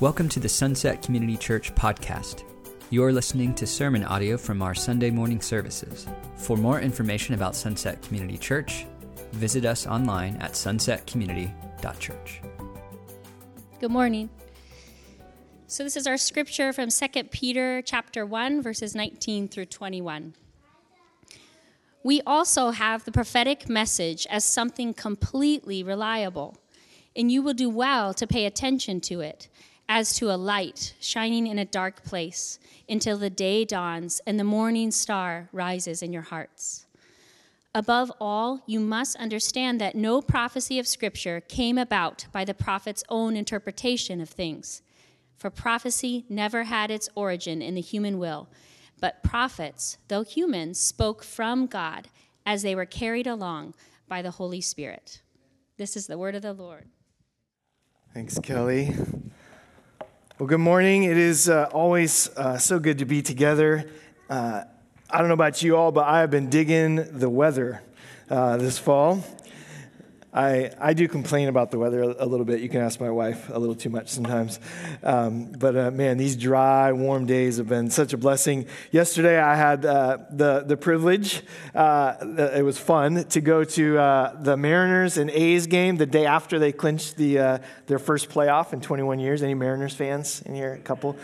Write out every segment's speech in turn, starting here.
Welcome to the Sunset Community Church podcast. You're listening to sermon audio from our Sunday morning services. For more information about Sunset Community Church, visit us online at sunsetcommunity.church. Good morning. So this is our scripture from 2 Peter chapter 1 verses 19 through 21. We also have the prophetic message as something completely reliable, and you will do well to pay attention to it as to a light shining in a dark place until the day dawns and the morning star rises in your hearts. Above all, you must understand that no prophecy of Scripture came about by the prophet's own interpretation of things. For prophecy never had its origin in the human will, but prophets, though human, spoke from God as they were carried along by the Holy Spirit. This is the word of the Lord. Thanks, Kelly. Well, good morning. It is uh, always uh, so good to be together. Uh, I don't know about you all, but I have been digging the weather uh, this fall. I, I do complain about the weather a, little bit. You can ask my wife a little too much sometimes. Um, but uh, man, these dry, warm days have been such a blessing. Yesterday, I had uh, the, the privilege, uh, it was fun, to go to uh, the Mariners and A's game the day after they clinched the, uh, their first playoff in 21 years. Any Mariners fans in here? A couple?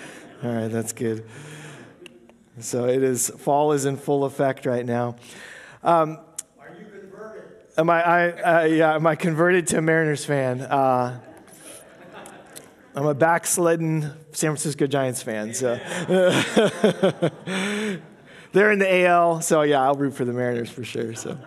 All right, that's good. So it is, fall is in full effect right now. Um? Am I, I uh, yeah, am I converted to a Mariners fan? Uh, I'm a backslidden San Francisco Giants fan. So they're in the AL, so yeah, I'll root for the Mariners for sure. So.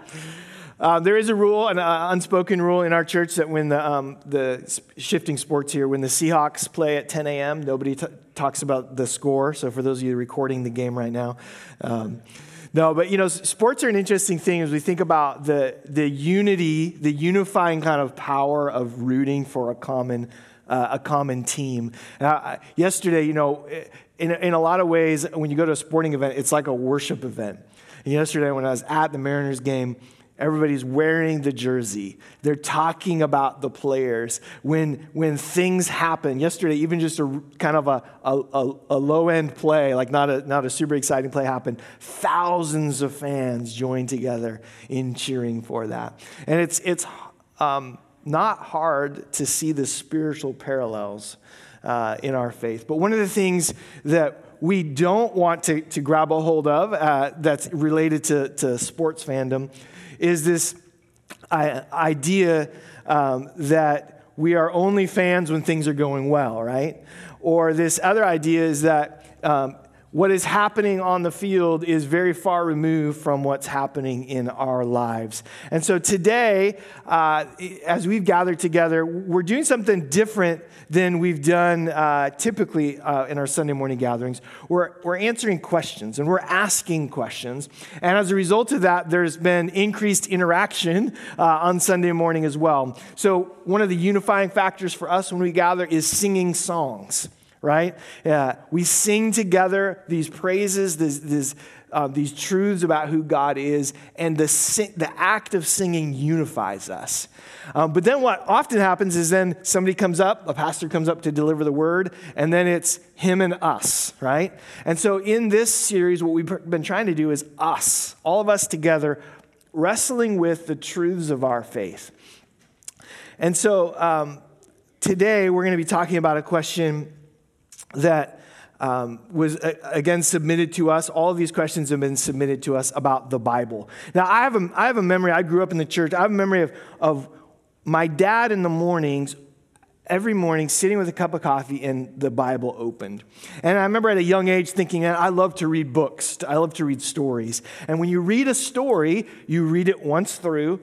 Uh, there is a rule, an uh, unspoken rule in our church that when the, um, the shifting sports here, when the Seahawks play at 10 a.m., nobody t- talks about the score. So for those of you recording the game right now, um, no, but you know, sports are an interesting thing as we think about the, the unity, the unifying kind of power of rooting for a common, uh, a common team. Yesterday, you know, in, in a lot of ways, when you go to a sporting event, it's like a worship event. And yesterday, when I was at the Mariners game, Everybody's wearing the jersey. They're talking about the players. When, when things happen, yesterday, even just a kind of a, a, a low end play, like not a, not a super exciting play happened, thousands of fans joined together in cheering for that. And it's, it's um, not hard to see the spiritual parallels uh, in our faith. But one of the things that we don't want to, to grab a hold of uh, that's related to, to sports fandom is this idea um, that we are only fans when things are going well, right? Or this other idea is that um, what is happening on the field is very far removed from what's happening in our lives. And so today, uh, as we've gathered together, we're doing something different than we've done uh, typically uh, in our Sunday morning gatherings. We're, we're answering questions and we're asking questions. And as a result of that, there's been increased interaction uh, on Sunday morning as well. So, one of the unifying factors for us when we gather is singing songs right? We sing together these praises, this, this, uh, these truths about who God is, and the, the act of singing unifies us. Um, but then what often happens is then somebody comes up, a pastor comes up to deliver the word, and then it's him and us, right? And so in this series, what we've been trying to do is us, all of us together, wrestling with the truths of our faith. And so um, today we're going to be talking about a question that um, was again submitted to us. All of these questions have been submitted to us about the Bible. Now, I have a, I have a memory, I grew up in the church, I have a memory of, of my dad in the mornings, every morning sitting with a cup of coffee and the Bible opened. And I remember at a young age thinking, I love to read books, I love to read stories. And when you read a story, you read it once through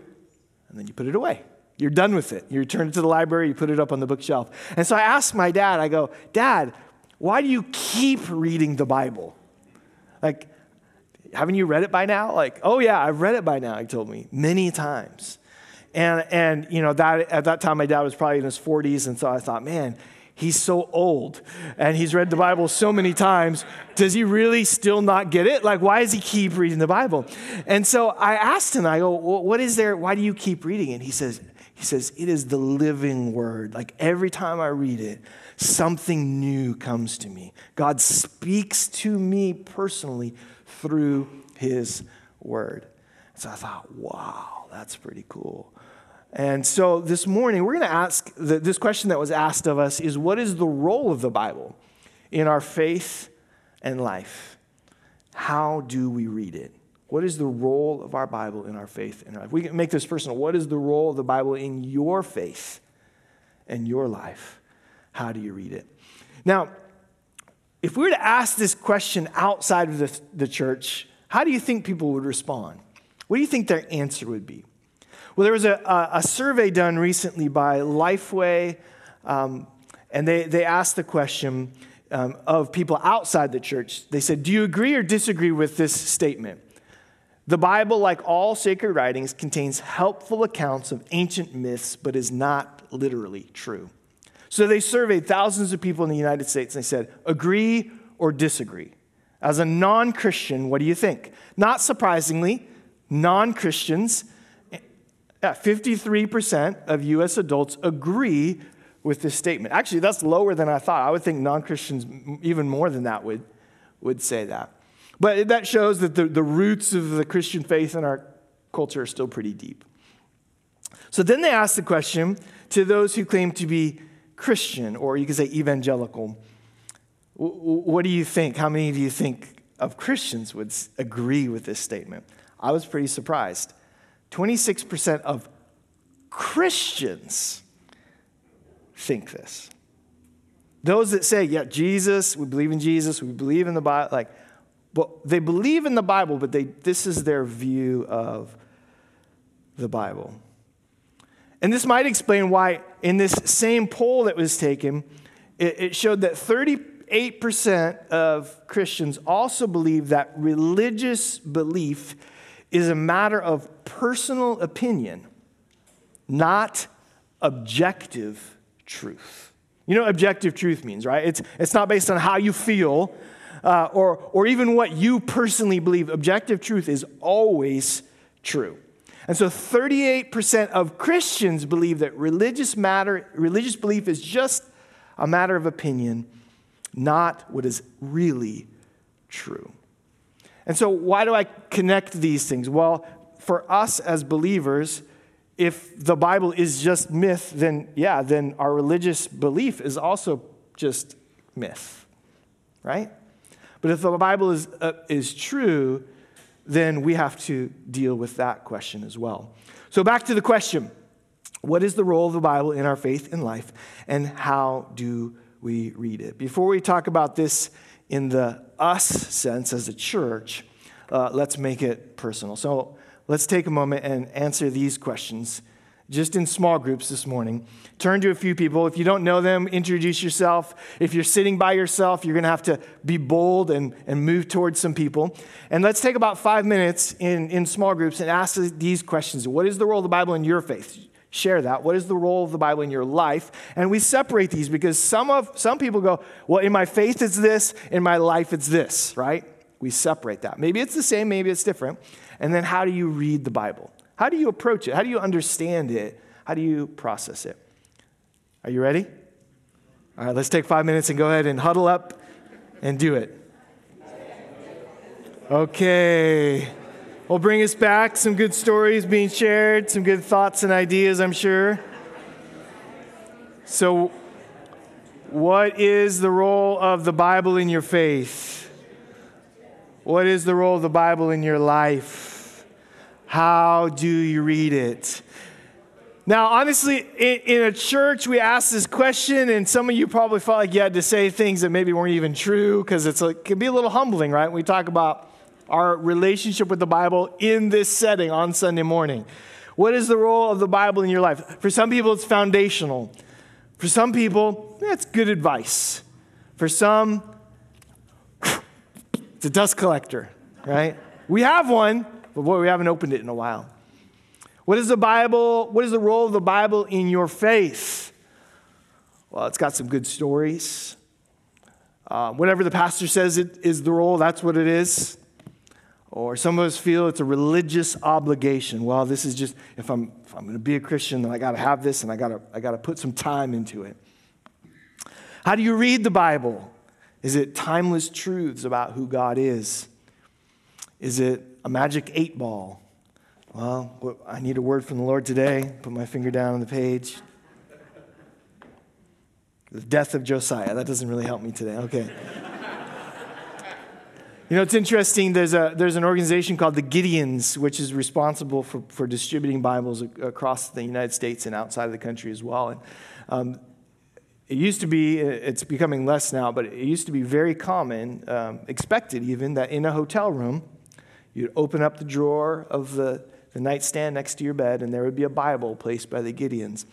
and then you put it away. You're done with it. You return it to the library, you put it up on the bookshelf. And so I asked my dad, I go, Dad, why do you keep reading the Bible? Like, haven't you read it by now? Like, oh yeah, I've read it by now, he told me, many times. And, and you know, that, at that time, my dad was probably in his 40s, and so I thought, man, he's so old and he's read the Bible so many times. Does he really still not get it? Like, why does he keep reading the Bible? And so I asked him, I go, what is there? Why do you keep reading it? He says, He says, It is the living word. Like every time I read it, something new comes to me. God speaks to me personally through his word. So I thought, wow, that's pretty cool. And so this morning, we're going to ask the, this question that was asked of us is what is the role of the Bible in our faith and life? How do we read it? What is the role of our Bible in our faith and our life? We can make this personal. What is the role of the Bible in your faith and your life? How do you read it? Now, if we were to ask this question outside of the, the church, how do you think people would respond? What do you think their answer would be? Well, there was a, a, a survey done recently by Lifeway, um, and they, they asked the question um, of people outside the church. They said, Do you agree or disagree with this statement? The Bible, like all sacred writings, contains helpful accounts of ancient myths, but is not literally true. So they surveyed thousands of people in the United States and they said, agree or disagree. As a non Christian, what do you think? Not surprisingly, non Christians, 53% eh, of US adults agree with this statement. Actually, that's lower than I thought. I would think non Christians, even more than that, would, would say that. But that shows that the, the roots of the Christian faith in our culture are still pretty deep. So then they asked the question to those who claim to be Christian, or you could say evangelical. What do you think? How many do you think of Christians would agree with this statement? I was pretty surprised. 26% of Christians think this. Those that say, yeah, Jesus, we believe in Jesus, we believe in the Bible, like, well, they believe in the Bible, but they, this is their view of the Bible. And this might explain why, in this same poll that was taken, it, it showed that 38% of Christians also believe that religious belief is a matter of personal opinion, not objective truth. You know what objective truth means, right? It's, it's not based on how you feel uh, or, or even what you personally believe. Objective truth is always true. And so 38% of Christians believe that religious matter, religious belief is just a matter of opinion, not what is really true. And so why do I connect these things? Well, for us as believers, if the Bible is just myth, then yeah, then our religious belief is also just myth, right? But if the Bible is, uh, is true, then we have to deal with that question as well. So, back to the question what is the role of the Bible in our faith and life, and how do we read it? Before we talk about this in the us sense as a church, uh, let's make it personal. So, let's take a moment and answer these questions just in small groups this morning. Turn to a few people. If you don't know them, introduce yourself. If you're sitting by yourself, you're going to have to be bold and, and move towards some people. And let's take about five minutes in, in small groups and ask these questions What is the role of the Bible in your faith? Share that. What is the role of the Bible in your life? And we separate these because some, of, some people go, Well, in my faith it's this, in my life it's this, right? We separate that. Maybe it's the same, maybe it's different. And then how do you read the Bible? How do you approach it? How do you understand it? How do you process it? Are you ready? All right, let's take five minutes and go ahead and huddle up and do it. Okay. We'll bring us back. Some good stories being shared, some good thoughts and ideas, I'm sure. So, what is the role of the Bible in your faith? What is the role of the Bible in your life? How do you read it? Now, honestly, in, in, a church, we ask this question, and some of you probably felt like you had to say things that maybe weren't even true because it can be a little humbling, right? We talk about our relationship with the Bible in this setting on Sunday morning. What is the role of the Bible in your life? For some people, it's foundational. For some people, it's good advice. For some, it's a dust collector, right? We have one, but boy, we haven't opened it in a while. What is the Bible? What is the role of the Bible in your faith? Well, it's got some good stories. Uh, whatever the pastor says it is the role, that's what it is. Or some of us feel it's a religious obligation. Well, this is just, if I'm, if I'm going to be a Christian, then I got to have this and I got to I got to put some time into it. How do you read the Bible? Is it timeless truths about who God is? Is it a magic eight ball? Well, I need a word from the Lord today. Put my finger down on the page. The death of Josiah. That doesn't really help me today. Okay. You know, it's interesting. There's, a, there's an organization called the Gideons, which is responsible for, for distributing Bibles across the United States and outside of the country as well. And um, it used to be, it's becoming less now, but it used to be very common, um, expected even, that in a hotel room, you'd open up the drawer of the, the nightstand next to your bed, and there would be a Bible placed by the Gideons.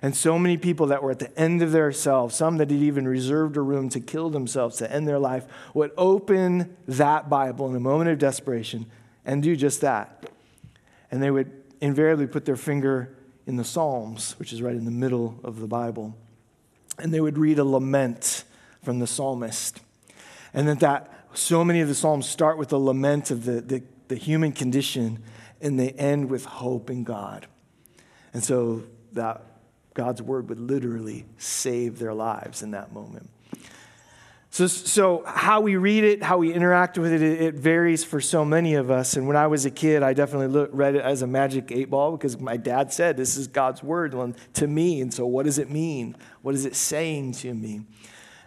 And so many people that were at the end of their selves, some that had even reserved a room to kill themselves to end their life, would open that Bible in a moment of desperation and do just that. And they would invariably put their finger in the Psalms, which is right in the middle of the Bible. And they would read a lament from the psalmist. And that, that so many of the Psalms start with a lament of the, the, the human condition and they end with hope in God. And so that God's word would literally save their lives in that moment. So, so how we read it, how we interact with it, it, varies for so many of us. And when I was a kid, I definitely look, read it as a magic eight ball because my dad said, This is God's word to me. And so, what does it mean? What is it saying to me?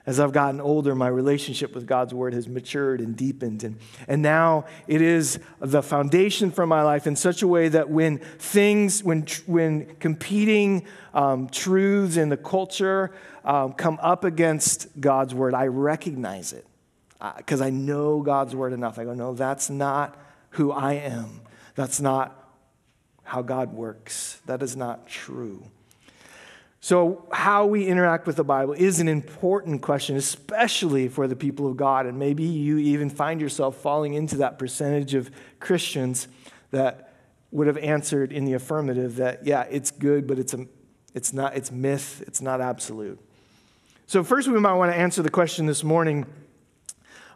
As I've gotten older, my relationship with God's word has matured and deepened. And, and now it is the foundation for my life in such a way that when things, when, when competing um, truths in the culture um, come up against God's word, I recognize it because uh, I know God's word enough. I go, no, that's not who I am. That's not how God works. That is not true. So, how we interact with the Bible is an important question, especially for the people of God. And maybe you even find yourself falling into that percentage of Christians that would have answered in the affirmative that, yeah, it's good, but it's, a, it's not, it's myth, it's not absolute. So, first, we might want to answer the question this morning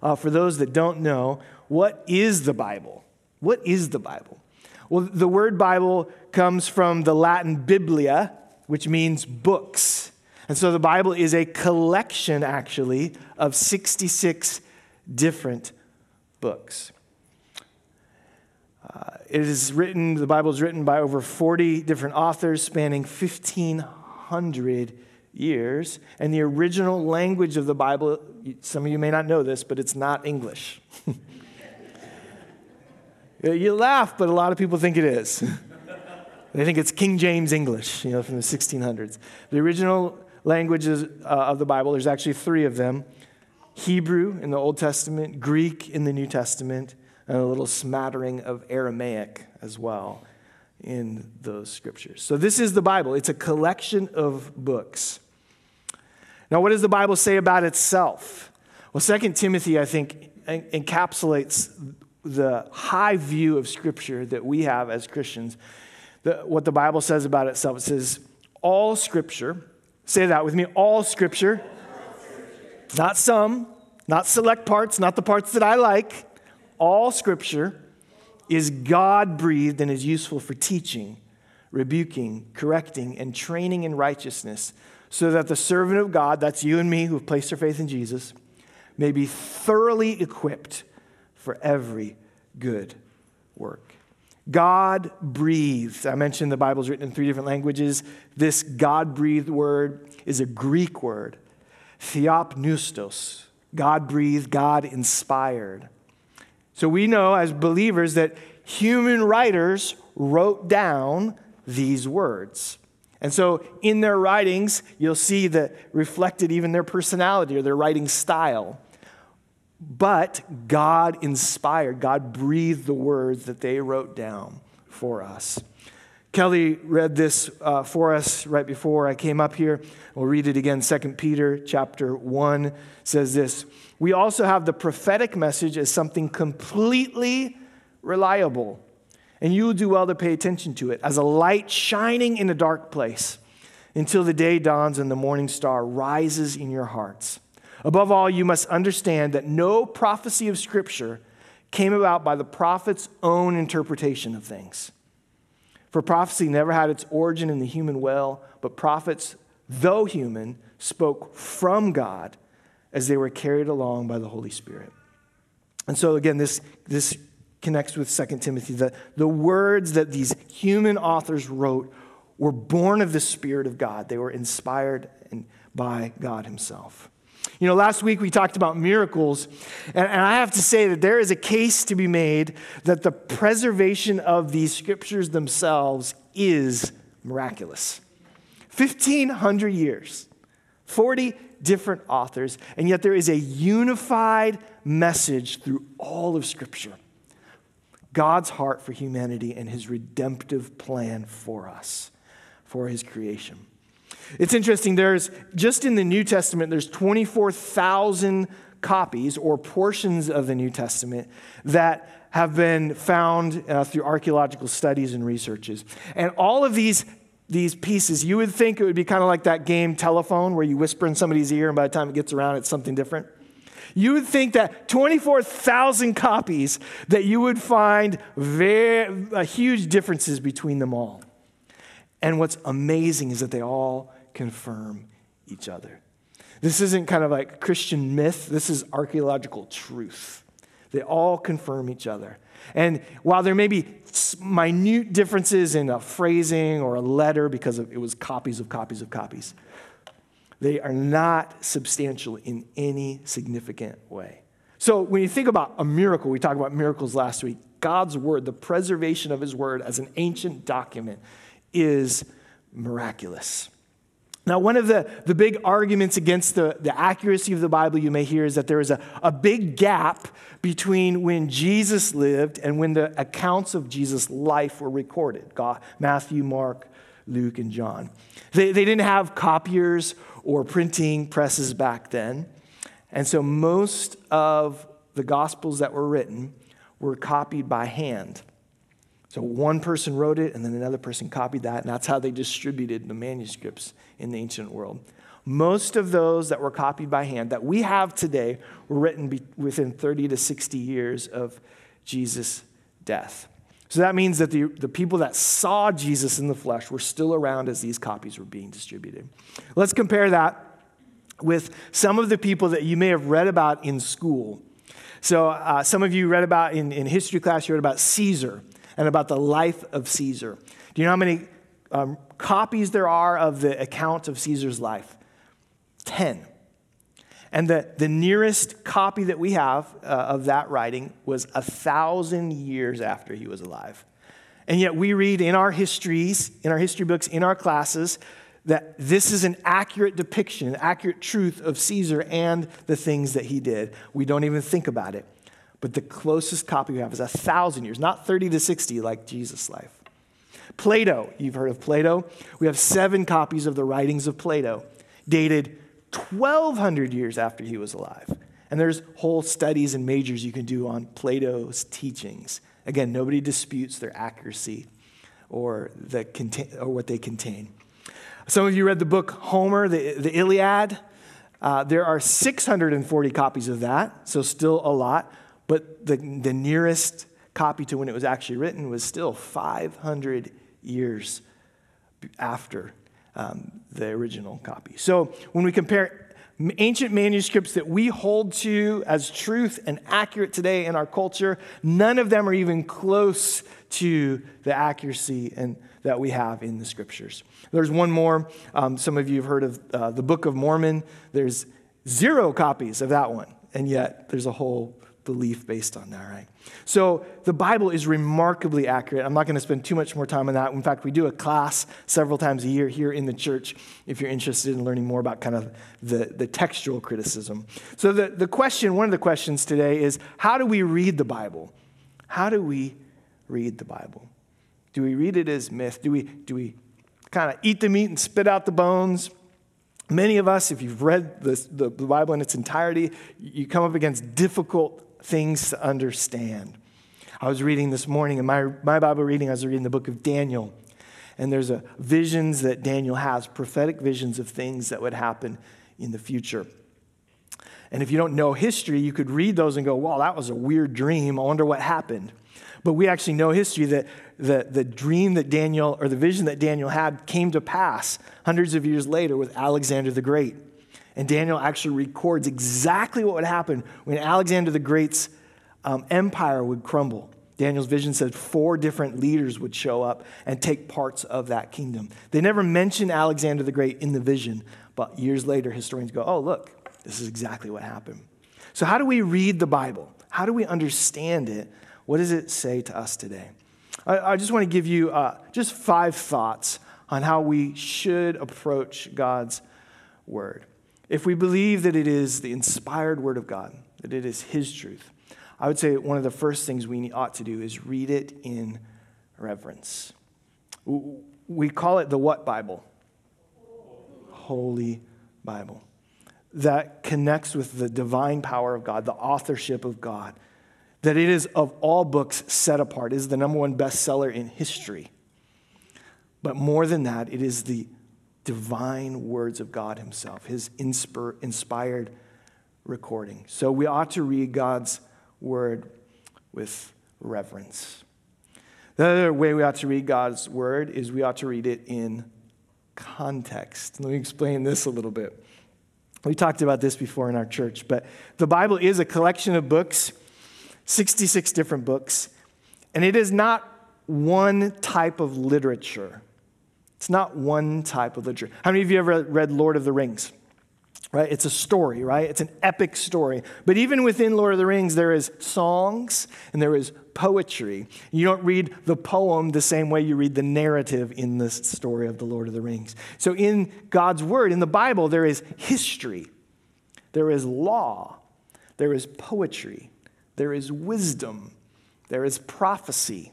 uh, for those that don't know what is the Bible? What is the Bible? Well, the word Bible comes from the Latin biblia, which means books. And so the Bible is a collection, actually, of 66 different books. Uh, it is written, the Bible is written by over 40 different authors spanning 1,500 years. And the original language of the Bible, some of you may not know this, but it's not English. you laugh, but a lot of people think it is. They think it's King James English, you know, from the 1600s. The original languages uh, of the Bible, there's actually three of them Hebrew in the Old Testament, Greek in the New Testament, and a little smattering of Aramaic as well in those scriptures. So, this is the Bible. It's a collection of books. Now, what does the Bible say about itself? Well, 2 Timothy, I think, encapsulates the high view of Scripture that we have as Christians the, what the Bible says about itself. It says, all scripture, say that with me, all scripture, not some, not select parts, not the parts that I like. All scripture is God breathed and is useful for teaching, rebuking, correcting, and training in righteousness, so that the servant of God, that's you and me who have placed our faith in Jesus, may be thoroughly equipped for every good work. God breathed. I mentioned the Bible's written in three different languages. This God breathed word is a Greek word, theopneustos. God breathed, God inspired. So we know as believers that human writers wrote down these words. And so in their writings, you'll see that reflected even their personality or their writing style. But God inspired, God breathed the words that they wrote down for us. Kelly read this uh, for us right before I came up here. We'll read it again. 2 Peter chapter 1 says this We also have the prophetic message as something completely reliable. And you will do well to pay attention to it as a light shining in a dark place until the day dawns and the morning star rises in your hearts. Above all, you must understand that no prophecy of Scripture came about by the prophet's own interpretation of things. For prophecy never had its origin in the human will, but prophets, though human, spoke from God as they were carried along by the Holy Spirit. And so, again, this, this connects with 2 Timothy. The, the words that these human authors wrote were born of the Spirit of God, they were inspired by God Himself. You know, last week we talked about miracles, and, and, I have to say that there is a case to be made that the preservation of these scriptures themselves is miraculous. 1,500 years, 40 different authors, and yet there is a unified message through all of Scripture God's heart for humanity and His redemptive plan for us, for His creation. It's interesting, there's just in the New Testament, there's 24,000 copies or portions of the New Testament that have been found uh, through archaeological studies and researches. And all of these, these pieces, you would think it would be kind of like that game telephone where you whisper in somebody's ear and by the time it gets around, it's something different. You would think that 24,000 copies that you would find very, uh, huge differences between them all. And what's amazing is that they all confirm each other. This isn't kind of like Christian myth, this is archaeological truth. They all confirm each other. And while there may be minute differences in a phrasing or a letter because of, it was copies of copies of copies, they are not substantial in any significant way. So when you think about a miracle, we talked about miracles last week. God's word, the preservation of his word as an ancient document, is miraculous. Now, one of the, the big arguments against the, the accuracy of the Bible you may hear is that there is a, a big gap between when Jesus lived and when the accounts of Jesus' life were recorded God, Matthew, Mark, Luke, and John. They, they didn't have copiers or printing presses back then. And so most of the Gospels that were written were copied by hand. So one person wrote it, and then another person copied that, and that's how they distributed the manuscripts in the ancient world. Most of those that were copied by hand that we have today were written be- within 30 to 60 years of Jesus' death. So that means that the, the people that saw Jesus in the flesh were still around as these copies were being distributed. Let's compare that with some of the people that you may have read about in school. So, uh, some of you read about in, in history class, you read about Caesar and about the life of Caesar. Do you know how many um, copies there are of the account of Caesar's life? 10. And the, the nearest copy that we have uh, of that writing was a thousand years after he was alive. And yet we read in our histories, in our history books, in our classes, that this is an accurate depiction, an accurate truth of Caesar and the things that he did. We don't even think about it. But the closest copy we have is a thousand years, not 30 to 60 like Jesus' life. Plato, you've heard of Plato. We have seven copies of the writings of Plato, dated 1,200 years after he was alive. And there's whole studies and majors you can do on Plato's teachings. Again, nobody disputes their accuracy or, the, or what they contain. Some of you read the book Homer, the, the Iliad. Uh, there are 640 copies of that, so still a lot. But the, the nearest copy to when it was actually written was still 500 years after um, the original copy. So when we compare ancient manuscripts that we hold to as truth and accurate today in our culture, none of them are even close to the accuracy and that we have in the scriptures. There's one more. Um, some of you have heard of uh, the Book of Mormon. There's zero copies of that one, and yet there's a whole belief based on that, right? So the Bible is remarkably accurate. I'm not going to spend too much more time on that. In fact, we do a class several times a year here in the church if you're interested in learning more about kind of the, the textual criticism. So the, the question, one of the questions today is how do we read the Bible? How do we read the Bible? Do we read it as myth? Do we, do we kind of eat the meat and spit out the bones? Many of us, if you've read the, the Bible in its entirety, you come up against difficult things to understand. I was reading this morning in my, my Bible reading, I was reading the book of Daniel. And there's a visions that Daniel has, prophetic visions of things that would happen in the future. And if you don't know history, you could read those and go, wow, that was a weird dream. I wonder what happened. But we actually know history that the, the dream that Daniel, or the vision that Daniel had, came to pass hundreds of years later with Alexander the Great. And Daniel actually records exactly what would happen when Alexander the Great's um, empire would crumble. Daniel's vision said four different leaders would show up and take parts of that kingdom. They never mention Alexander the Great in the vision, but years later, historians go, oh, look, this is exactly what happened. So, how do we read the Bible? How do we understand it? What does it say to us today? I, I just want to give you uh, just five thoughts on how we should approach God's word. If we believe that it is the inspired word of God, that it is His truth, I would say one of the first things we ought to do is read it in reverence. We call it the what Bible? Holy Bible that connects with the divine power of God, the authorship of God, that it is of all books set apart, is the number one bestseller in history. But more than that, it is the divine words of God Himself, His inspired recording. So we ought to read God's word with reverence. The other way we ought to read God's word is we ought to read it in context. Let me explain this a little bit. We talked about this before in our church, but the Bible is a collection of books, 66 different books, and it is not one type of literature. It's not one type of literature. How many of you ever read Lord of the Rings? Right? It's a story, right? It's an epic story. But even within Lord of the Rings, there is songs and there is poetry. You don't read the poem the same way you read the narrative in the story of the Lord of the Rings. So in God's Word, in the Bible, there is history, there is law, there is poetry, there is wisdom, there is prophecy,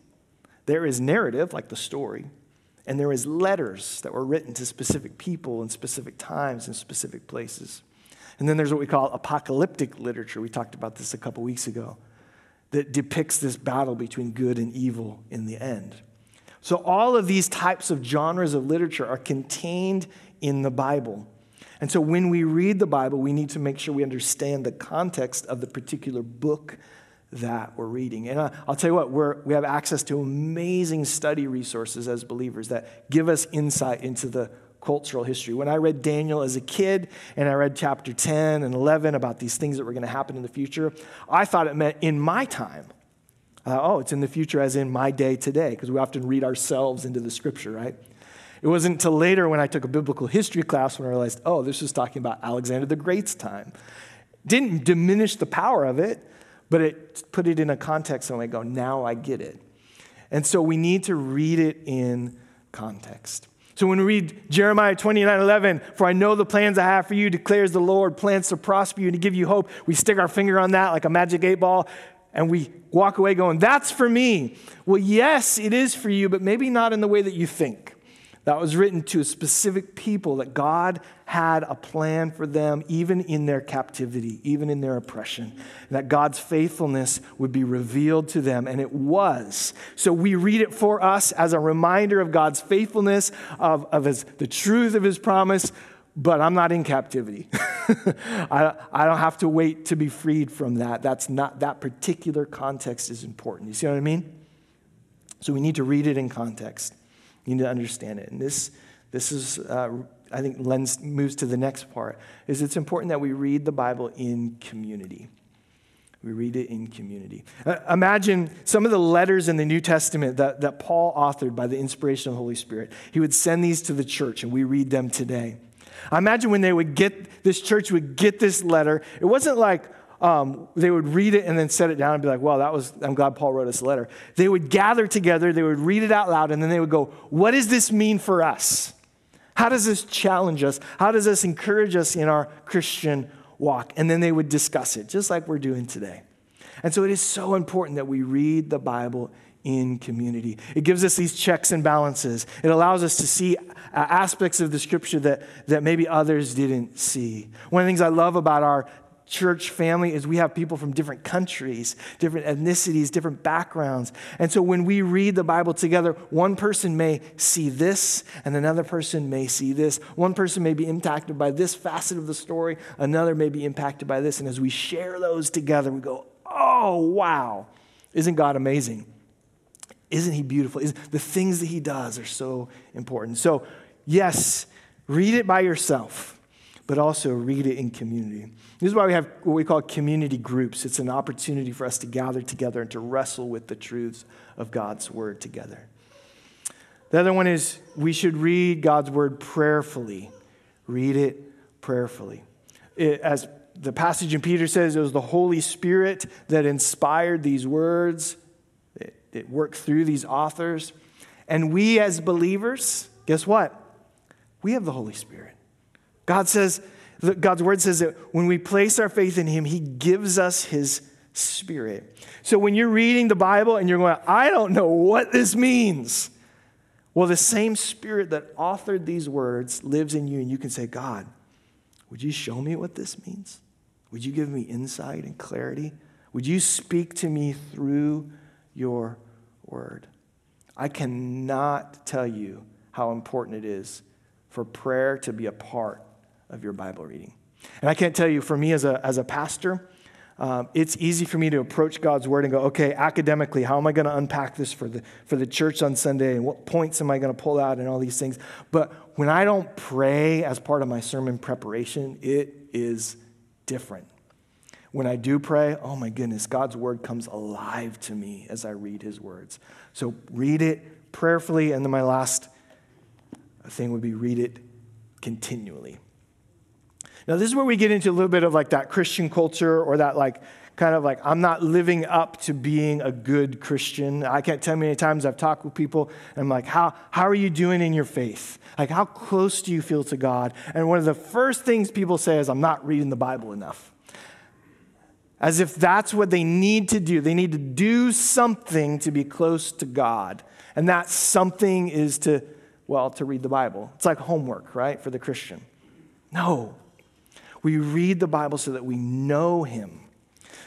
there is narrative, like the story, and there is letters that were written to specific people in specific times and specific places. And then there's what we call apocalyptic literature. We talked about this a couple weeks ago that depicts this battle between good and evil in the end. So, all of these types of genres of literature are contained in the Bible. And so, when we read the Bible, we need to make sure we understand the context of the particular book that we're reading. And uh, I'll tell you what, we're, we have access to amazing study resources as believers that give us insight into the cultural history. When I read Daniel as a kid and I read chapter 10 and 11 about these things that were going to happen in the future, I thought it meant in my time. Uh, oh, it's in the future as in my day today, because we often read ourselves into the scripture, right? It wasn't until later when I took a biblical history class when I realized, oh, this is talking about Alexander the Great's time. Didn't diminish the power of it, but it put it in a context and I go, now I get it. And so we need to read it in context. So when we read Jeremiah 29 11, for I know the plans I have for you, declares the Lord, plans to prosper you and to give you hope. We stick our finger on that like a magic eight ball and we walk away going, That's for me. Well, yes, it is for you, but maybe not in the way that you think that was written to a specific people that God had a plan for them, even in their captivity, even in their oppression, that God's faithfulness would be revealed to them, and it was. So we read it for us as a reminder of God's faithfulness, of, of his, the truth of his promise, but I'm not in captivity. I, I don't have to wait to be freed from that. That's not, that particular context is important. You see what I mean? So we need to read it in context. You need to understand it. And this, this is, uh, I think, lens moves to the next part, is it's important that we read the Bible in community. We read it in community. Uh, imagine some of the letters in the New Testament that, that Paul authored by the inspiration of the Holy Spirit. He would send these to the church, and we read them today. I imagine when they would get, this church would get this letter, it wasn't like, um, they would read it and then set it down and be like, well, that was, I'm glad Paul wrote us a letter. They would gather together, they would read it out loud, and then they would go, what does this mean for us? How does this challenge us? How does this encourage us in our Christian walk? And then they would discuss it, just like we're doing today. And so it is so important that we read the Bible in community. It gives us these checks and balances. It allows us to see aspects of the scripture that, that maybe others didn't see. One of the things I love about our church family is we have people from different countries, different ethnicities, different backgrounds. And so when we read the Bible together, one person may see this and another person may see this. One person may be impacted by this facet of the story, another may be impacted by this. And as we share those together, we go, oh, wow, isn't God amazing? Isn't he beautiful? Is The things that he does are so important. So, yes, read it by yourself, but also read it in community. This is why we have what we call community groups. It's an opportunity for us to gather together and to wrestle with the truths of God's word together. The other one is we should read God's word prayerfully. Read it prayerfully. It, as the passage in Peter says, it was the Holy Spirit that inspired these words, it, it worked through these authors. And we as believers, guess what? We have the Holy Spirit. God says, God's word says that when we place our faith in Him, He gives us His Spirit. So when you're reading the Bible and you're going, I don't know what this means. Well, the same Spirit that authored these words lives in you, and you can say, God, would you show me what this means? Would you give me insight and clarity? Would you speak to me through your word? I cannot tell you how important it is for prayer to be a part of your Bible reading. And I can't tell you, for me as a, as a pastor, um, it's easy for me to approach God's word and go, okay, academically, how am I going to unpack this for the, for the church on Sunday? And what points am I going to pull out and all these things? But when I don't pray as part of my sermon preparation, it is different. When I do pray, oh my goodness, God's word comes alive to me as I read his words. So read it prayerfully. And then my last thing would be read it continually. Now, this is where we get into a little bit of like that Christian culture or that like kind of like, I'm not living up to being a good Christian. I can't tell you many times I've talked with people and I'm like, how, how are you doing in your faith? Like, how close do you feel to God? And one of the first things people say is, I'm not reading the Bible enough. As if that's what they need to do. They need to do something to be close to God. And that something is to, well, to read the Bible. It's like homework, right, for the Christian. No, we read the Bible so that we know Him.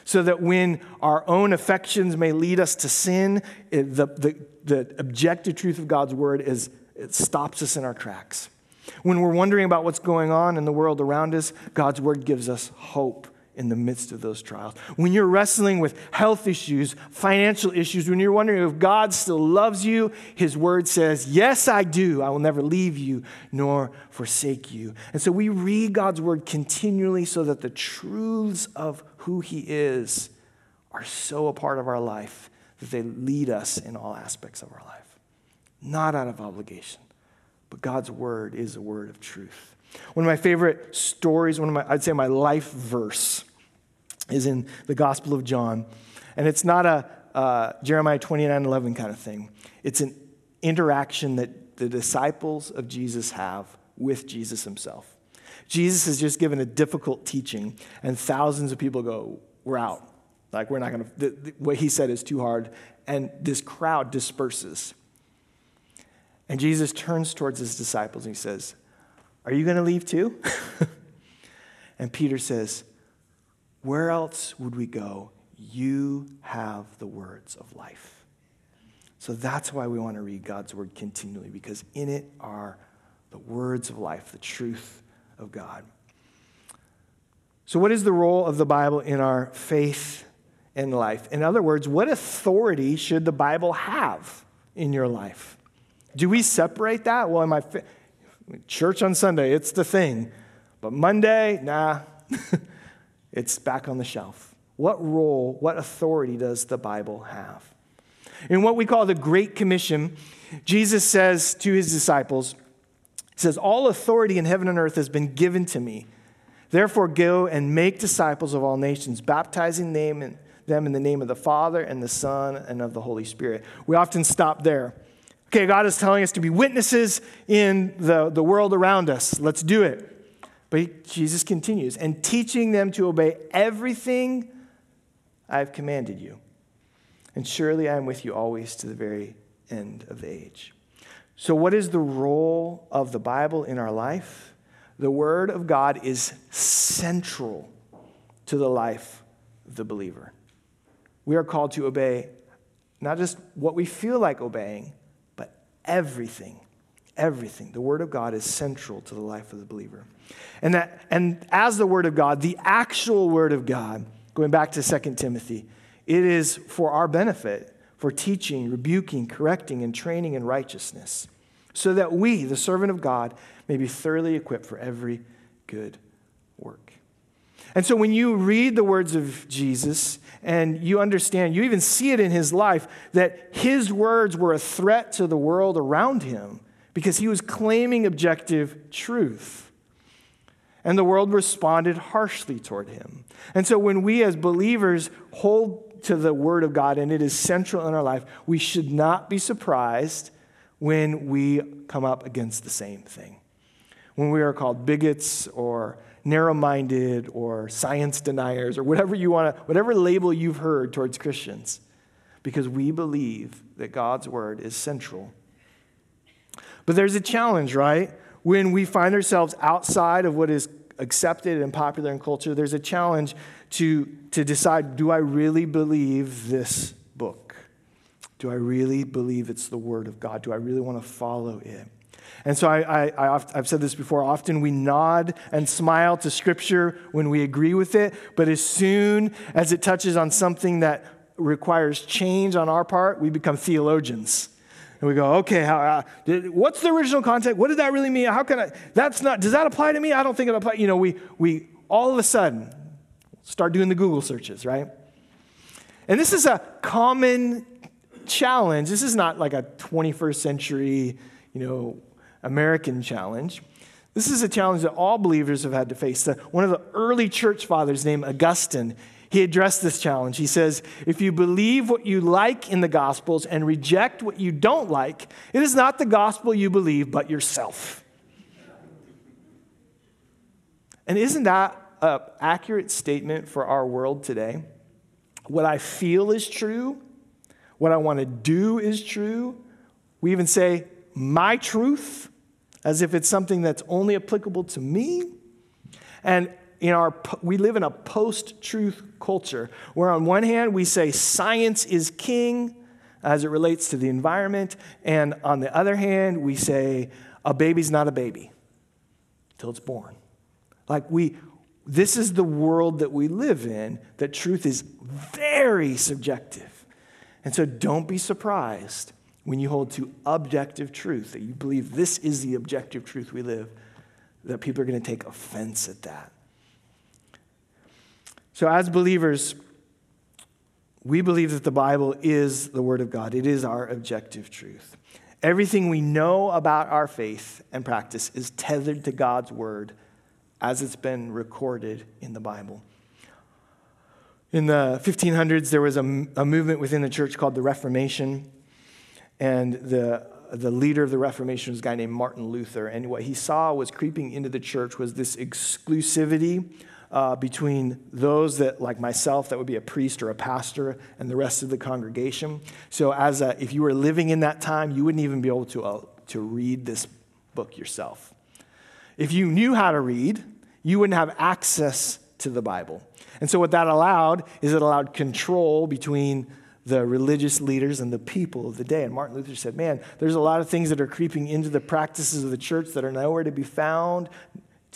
So that when our own affections may lead us to sin, it, the, the, the objective truth of God's word is it stops us in our tracks. When we're wondering about what's going on in the world around us, God's word gives us hope in the midst of those trials. When you're wrestling with health issues, financial issues, when you're wondering if God still loves you, His word says, Yes, I do. I will never leave you nor forsake you. And so we read God's word continually so that the truths of who He is are so a part of our life that they lead us in all aspects of our life. Not out of obligation, but God's word is a word of truth. One of my favorite stories, one of my, I'd say my life verse, is in the Gospel of John. And it's not a uh, Jeremiah 29 11 kind of thing, it's an interaction that the disciples of Jesus have with Jesus himself. Jesus has just given a difficult teaching, and thousands of people go, We're out. Like, we're not going to, what he said is too hard. And this crowd disperses. And Jesus turns towards his disciples and he says, Are you going to leave too? and Peter says, where else would we go? You have the words of life. So that's why we want to read God's word continually, because in it are the words of life, the truth of God. So, what is the role of the Bible in our faith and life? In other words, what authority should the Bible have in your life? Do we separate that? Well, in my fa- church on Sunday, it's the thing, but Monday, nah. It's back on the shelf. What role, what authority does the Bible have? In what we call the Great Commission, Jesus says to his disciples, He says, All authority in heaven and earth has been given to me. Therefore, go and make disciples of all nations, baptizing them in, them in the name of the Father and the Son and of the Holy Spirit. We often stop there. Okay, God is telling us to be witnesses in the, the world around us. Let's do it. But Jesus continues, and teaching them to obey everything I've commanded you. And surely I am with you always to the very end of the age. So, what is the role of the Bible in our life? The Word of God is central to the life of the believer. We are called to obey not just what we feel like obeying, but everything. Everything. The Word of God is central to the life of the believer. And, that, and as the Word of God, the actual Word of God, going back to 2 Timothy, it is for our benefit, for teaching, rebuking, correcting, and training in righteousness, so that we, the servant of God, may be thoroughly equipped for every good work. And so when you read the words of Jesus and you understand, you even see it in his life, that his words were a threat to the world around him because he was claiming objective truth. And the world responded harshly toward him. And so when we as believers hold to the word of God and it is central in our life, we should not be surprised when we come up against the same thing. When we are called bigots or narrow minded or science deniers or whatever you want to, whatever label you've heard towards Christians, because we believe that God's word is central. But there's a challenge, right? When we find ourselves outside of what is accepted and popular in culture, there's a challenge to, to decide do I really believe this book? Do I really believe it's the Word of God? Do I really want to follow it? And so I, I, have said this before often we nod and smile to Scripture when we agree with it, but as soon as it touches on something that requires change on our part, we become theologians. And we go, okay, how, uh, did, what's the original context? What did that really mean? How can I, that's not, does that apply to me? I don't think it applies. You know, we, we all of a sudden start doing the Google searches, right? And this is a common challenge. This is not like a 21st century, you know, American challenge. This is a challenge that all believers have had to face. One of the early church fathers, named Augustine, he addressed this challenge. He says, If you believe what you like in the Gospels and reject what you don't like, it is not the gospel you believe, but yourself. And isn't that an accurate statement for our world today? What I feel is true, what I want to do is true. We even say, my truth as if it's something that's only applicable to me. And in our, we live in a post truth culture where, on one hand, we say science is king as it relates to the environment, and on the other hand, we say a baby's not a baby until it's born. Like, we, this is the world that we live in, that truth is very subjective. And so, don't be surprised when you hold to objective truth, that you believe this is the objective truth we live, that people are going to take offense at that. So, as believers, we believe that the Bible is the Word of God, it is our objective truth. Everything we know about our faith and practice is tethered to God's Word as it's been recorded in the Bible. In the 1500s, there was a, a movement within the church called the Reformation. And the, the leader of the Reformation was a guy named Martin Luther. And what he saw was creeping into the church was this exclusivity uh, between those that, like myself, that would be a priest or a pastor, and the rest of the congregation. So, as a, if you were living in that time, you wouldn't even be able to, uh, to read this book yourself. If you knew how to read, you wouldn't have access to the Bible. And so, what that allowed is it allowed control between the religious leaders and the people of the day. And Martin Luther said, Man, there's a lot of things that are creeping into the practices of the church that are nowhere to be found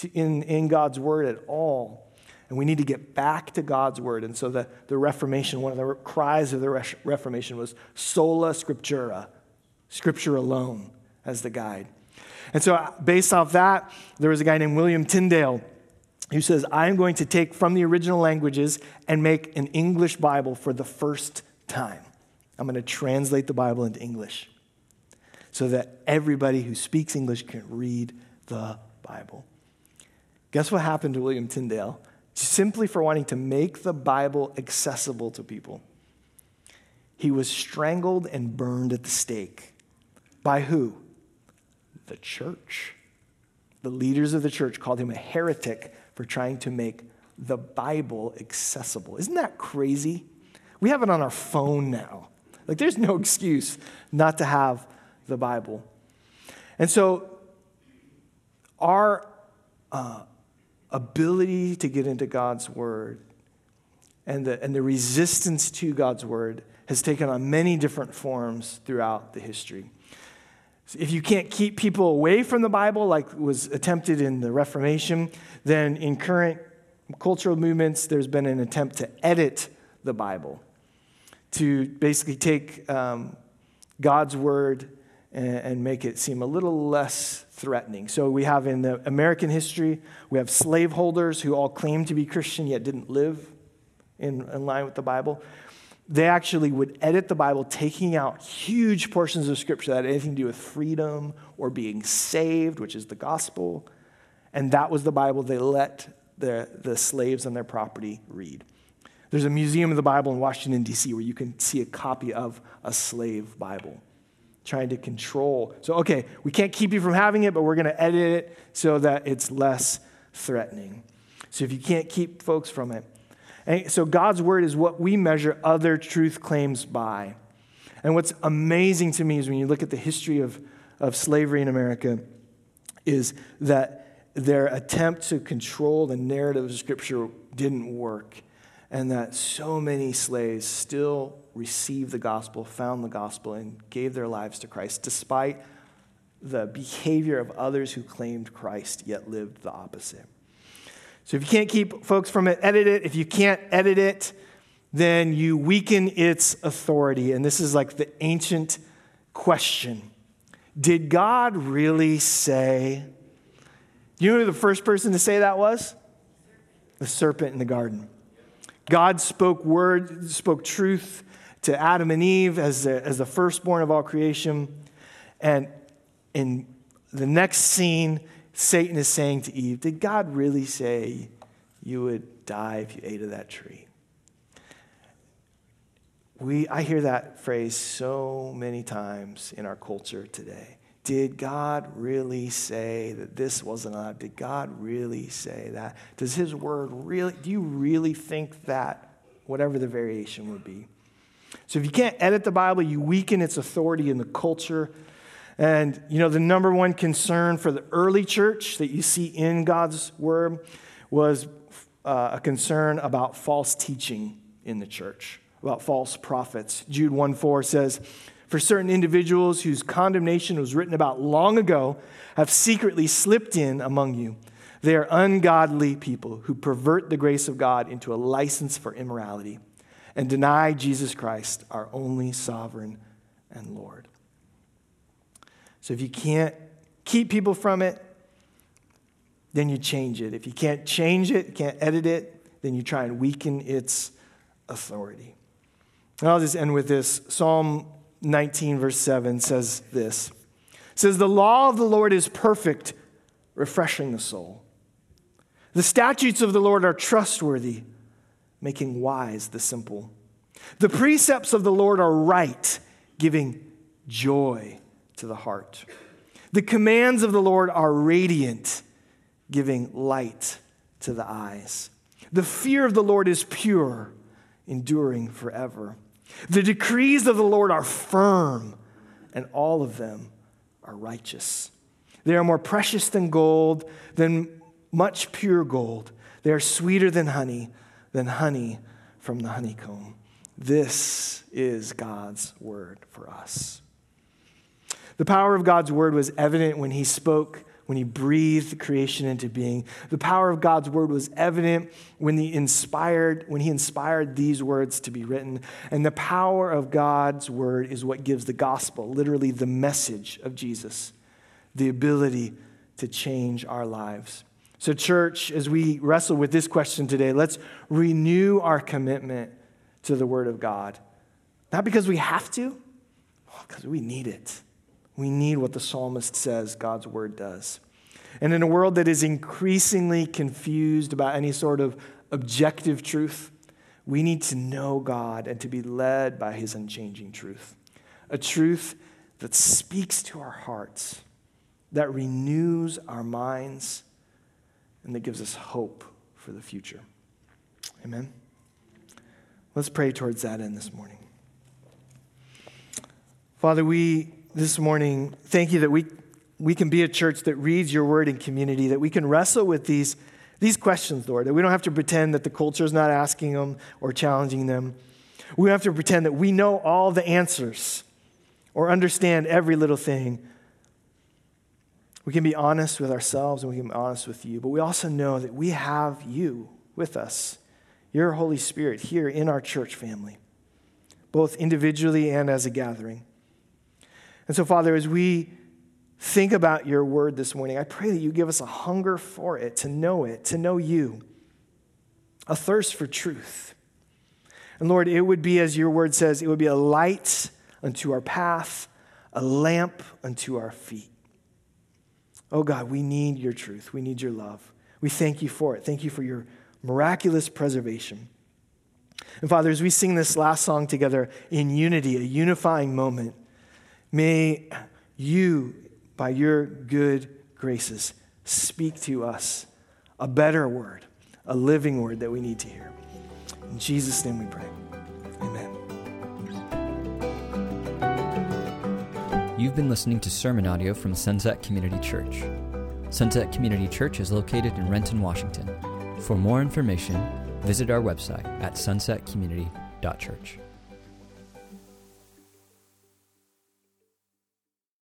to, in, in God's word at all. And we need to get back to God's word. And so the, the Reformation, one of the cries of the Reformation was sola scriptura, scripture alone as the guide. And so, uh, based off that, there was a guy named William Tyndale who says, I am going to take from the original languages and make an English Bible for the first time. I'm going to translate the Bible into English so that everybody who speaks English can read the Bible. Guess what happened to William Tyndale? Simply for wanting to make the Bible accessible to people. He was strangled and burned at the stake. By who? The church. The leaders of the church called him a heretic for trying to make the Bible accessible. Isn't that crazy? We have it on our phone now. Like, there's no excuse not to have the Bible. And so, our uh, ability to get into God's Word and the, and the resistance to God's word has taken on many different forms throughout the history. So if you can't keep people away from the Bible, like was attempted in the Reformation, then in current cultural movements, there's been an attempt to edit the Bible, to basically take um, God's word and, and make it seem a little less threatening. So we have in the American history, we have slaveholders who all claimed to be Christian yet didn't live in, in line with the Bible. They actually would edit the Bible, taking out huge portions of Scripture that had anything to do with freedom or being saved, which is the gospel. And that was the Bible they let the, the slaves on their property read. There's a museum of the Bible in Washington, D.C., where you can see a copy of a slave Bible trying to control. So, okay, we can't keep you from having it, but we're going to edit it so that it's less threatening. So, if you can't keep folks from it. And so, God's word is what we measure other truth claims by. And what's amazing to me is when you look at the history of, of slavery in America, is that their attempt to control the narrative of Scripture didn't work and that so many slaves still received the gospel, found the gospel, and gave their lives to Christ, despite the behavior of others who claimed Christ yet lived the opposite. So if you can't keep folks from it, edit it. If you can't edit it, then you weaken its authority. And this is like the ancient question Did God really say? You know who the first person to say that was? The serpent in the garden. God spoke word, spoke truth to Adam and Eve as the, as the firstborn of all creation. And in the next scene, Satan is saying to Eve, Did God really say you would die if you ate of that tree? We, I hear that phrase so many times in our culture today. Did God really say that this wasn't allowed? Did God really say that? Does His word really, do you really think that, whatever the variation would be? So if you can't edit the Bible, you weaken its authority in the culture. And, you know, the number one concern for the early church that you see in God's word was uh, a concern about false teaching in the church, about false prophets. Jude 1 4 says, for certain individuals whose condemnation was written about long ago have secretly slipped in among you. They are ungodly people who pervert the grace of God into a license for immorality and deny Jesus Christ, our only sovereign and Lord. So if you can't keep people from it, then you change it. If you can't change it, can't edit it, then you try and weaken its authority. And I'll just end with this Psalm 19, verse 7 says this it says, The law of the Lord is perfect, refreshing the soul. The statutes of the Lord are trustworthy, making wise the simple. The precepts of the Lord are right, giving joy to the heart. The commands of the Lord are radiant, giving light to the eyes. The fear of the Lord is pure, enduring forever. The decrees of the Lord are firm, and all of them are righteous. They are more precious than gold, than much pure gold. They are sweeter than honey, than honey from the honeycomb. This is God's word for us. The power of God's word was evident when he spoke when he breathed creation into being. The power of God's word was evident when he inspired, when he inspired these words to be written. And the power of God's word is what gives the gospel, literally the message of Jesus, the ability to change our lives. So, church, as we wrestle with this question today, let's renew our commitment to the word of God. Not because we have to, because we need it. We need what the psalmist says God's word does. And in a world that is increasingly confused about any sort of objective truth, we need to know God and to be led by his unchanging truth. A truth that speaks to our hearts, that renews our minds, and that gives us hope for the future. Amen. Let's pray towards that end this morning. Father, we this morning, thank you that we, we can be a church that reads your word in community, that we can wrestle with these, These questions, Lord, that we don't have to pretend that the culture is not asking them or challenging them. We don't have to pretend that we know all the answers or understand every little thing. We can be honest with ourselves and we can be honest with you, but we also know that we have you with us, your Holy Spirit here in our church family, both individually and as a gathering. And so, Father, as we think about your word this morning, I pray that you give us a hunger for it, to know it, to know you, a thirst for truth. And Lord, it would be, as your word says, it would be a light unto our path, a lamp unto our feet. Oh God, we need your truth. We need your love. We thank you for it. Thank you for your miraculous preservation. And Father, as we sing this last song together in unity, a unifying moment, may you, by your good graces, speak to us a better word, a living word that we need to hear. In Jesus' name we pray. Amen. You've been listening to sermon audio from Sunset Community Church. Sunset Community Church is located in Renton, Washington. For more information, visit our website at sunsetcommunity.church.